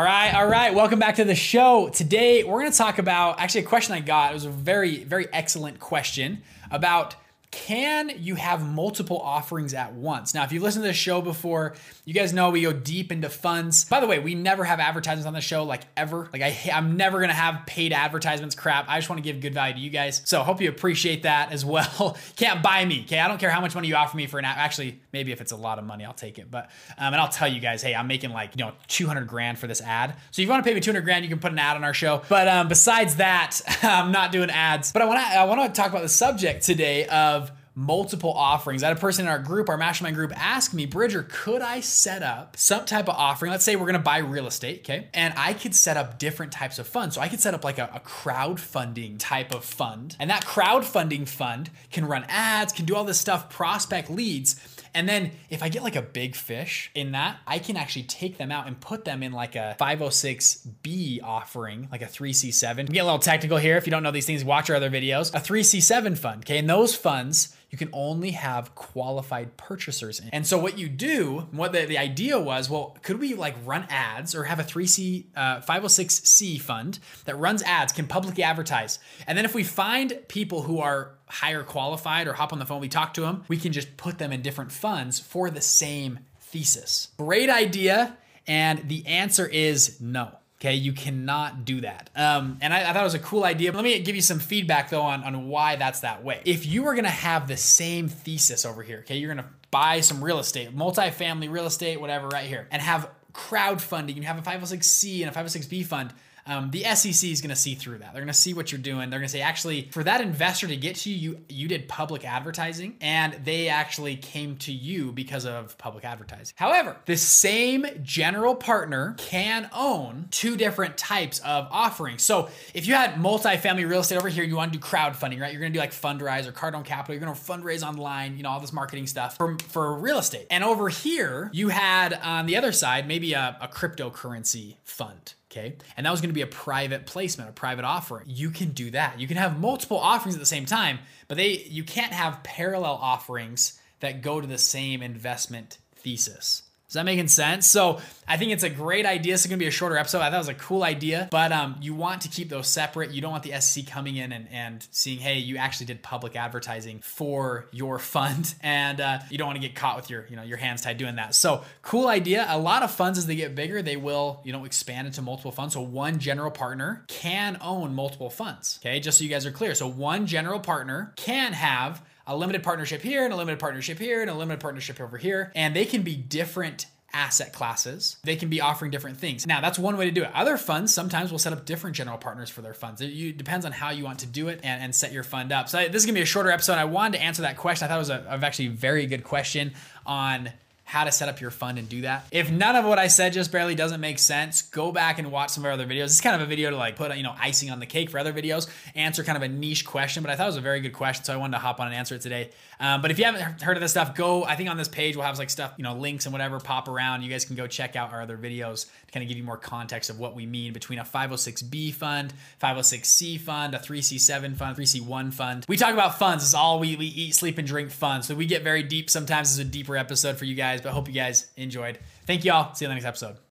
All right, all right. Welcome back to the show. Today, we're going to talk about actually a question I got. It was a very, very excellent question about can you have multiple offerings at once? Now, if you've listened to this show before, you guys know we go deep into funds. By the way, we never have advertisements on the show, like ever. Like I, I'm never gonna have paid advertisements. Crap. I just want to give good value to you guys. So hope you appreciate that as well. Can't buy me. Okay, I don't care how much money you offer me for an app. Actually, maybe if it's a lot of money, I'll take it. But um, and I'll tell you guys, hey, I'm making like you know 200 grand for this ad. So if you want to pay me 200 grand, you can put an ad on our show. But um, besides that, I'm not doing ads. But I want to I want to talk about the subject today of multiple offerings. I had a person in our group, our mastermind group, ask me, Bridger, could I set up some type of offering? Let's say we're gonna buy real estate, okay? And I could set up different types of funds. So I could set up like a, a crowdfunding type of fund. And that crowdfunding fund can run ads, can do all this stuff, prospect leads. And then if I get like a big fish in that, I can actually take them out and put them in like a 506B offering, like a 3C7. We get a little technical here. If you don't know these things, watch our other videos. A 3C7 fund, okay? And those funds, you can only have qualified purchasers in. And so what you do, what the, the idea was, well, could we like run ads or have a 3C, uh, 506C fund that runs ads, can publicly advertise. And then if we find people who are higher qualified or hop on the phone, we talk to them, we can just put them in different funds for the same thesis. Great idea. And the answer is no. Okay, you cannot do that. Um, and I, I, thought it was a cool idea. Let me give you some feedback though on, on why that's that way. If you are gonna have the same thesis over here, okay, you're gonna buy some real estate, multifamily real estate, whatever, right here, and have crowdfunding, you have a 506C and a 506B fund um, the SEC is going to see through that. They're going to see what you're doing. They're going to say, actually, for that investor to get to you, you you did public advertising, and they actually came to you because of public advertising. However, the same general partner can own two different types of offerings. So if you had multifamily real estate over here, you want to do crowdfunding, right? You're going to do like Fundrise or Cardone Capital. You're going to fundraise online, you know, all this marketing stuff for, for real estate. And over here, you had on the other side maybe a, a cryptocurrency fund Okay. And that was going to be a private placement, a private offering. You can do that. You can have multiple offerings at the same time, but they you can't have parallel offerings that go to the same investment thesis. Is that making sense? So I think it's a great idea. It's to be a shorter episode. I thought it was a cool idea, but um, you want to keep those separate. You don't want the SEC coming in and, and seeing, hey, you actually did public advertising for your fund, and uh, you don't want to get caught with your, you know, your hands tied doing that. So cool idea. A lot of funds as they get bigger, they will, you know, expand into multiple funds. So one general partner can own multiple funds. Okay, just so you guys are clear. So one general partner can have a limited partnership here and a limited partnership here and a limited partnership over here. And they can be different asset classes. They can be offering different things. Now, that's one way to do it. Other funds sometimes will set up different general partners for their funds. It, depends on how you want to do it and, and set your fund up. So, this is gonna be a shorter episode. I wanted to answer that question. I thought it was a, a actually very good question on how to set up your fund and do that. If none of what I said just barely doesn't make sense, go back and watch some of our other videos. This is kind of a video to like put, you know, icing on the cake for other videos, answer kind of a niche question, but I thought it was a very good question, so I wanted to hop on and answer it today. Um, but if you haven't heard of this stuff, go, I think on this page we'll have like stuff, you know, links and whatever pop around. You guys can go check out our other videos to kind of give you more context of what we mean between a 506B fund, 506C fund, a 3C7 fund, 3C1 fund. We talk about funds. It's all we, we eat, sleep, and drink funds. So we get very deep. Sometimes it's a deeper episode for you guys guys, but I hope you guys enjoyed. Thank you all. See you in the next episode.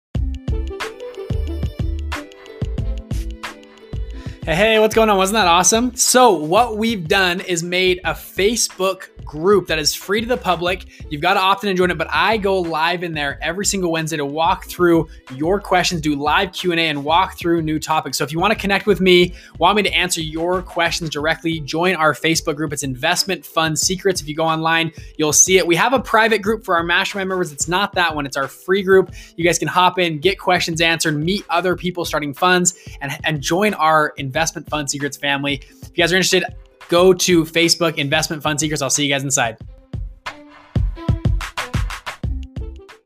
Hey, what's going on? Wasn't that awesome? So, what we've done is made a Facebook group that is free to the public. You've got to opt in and join it, but I go live in there every single Wednesday to walk through your questions, do live Q&A and walk through new topics. So if you want to connect with me, want me to answer your questions directly, join our Facebook group. It's Investment Fund Secrets. If you go online, you'll see it. We have a private group for our mastermind members. It's not that one. It's our free group. You guys can hop in, get questions answered, meet other people starting funds and, and join our Investment Fund Secrets family. If you guys are interested, go to Facebook Investment Fund Secrets. I'll see you guys inside.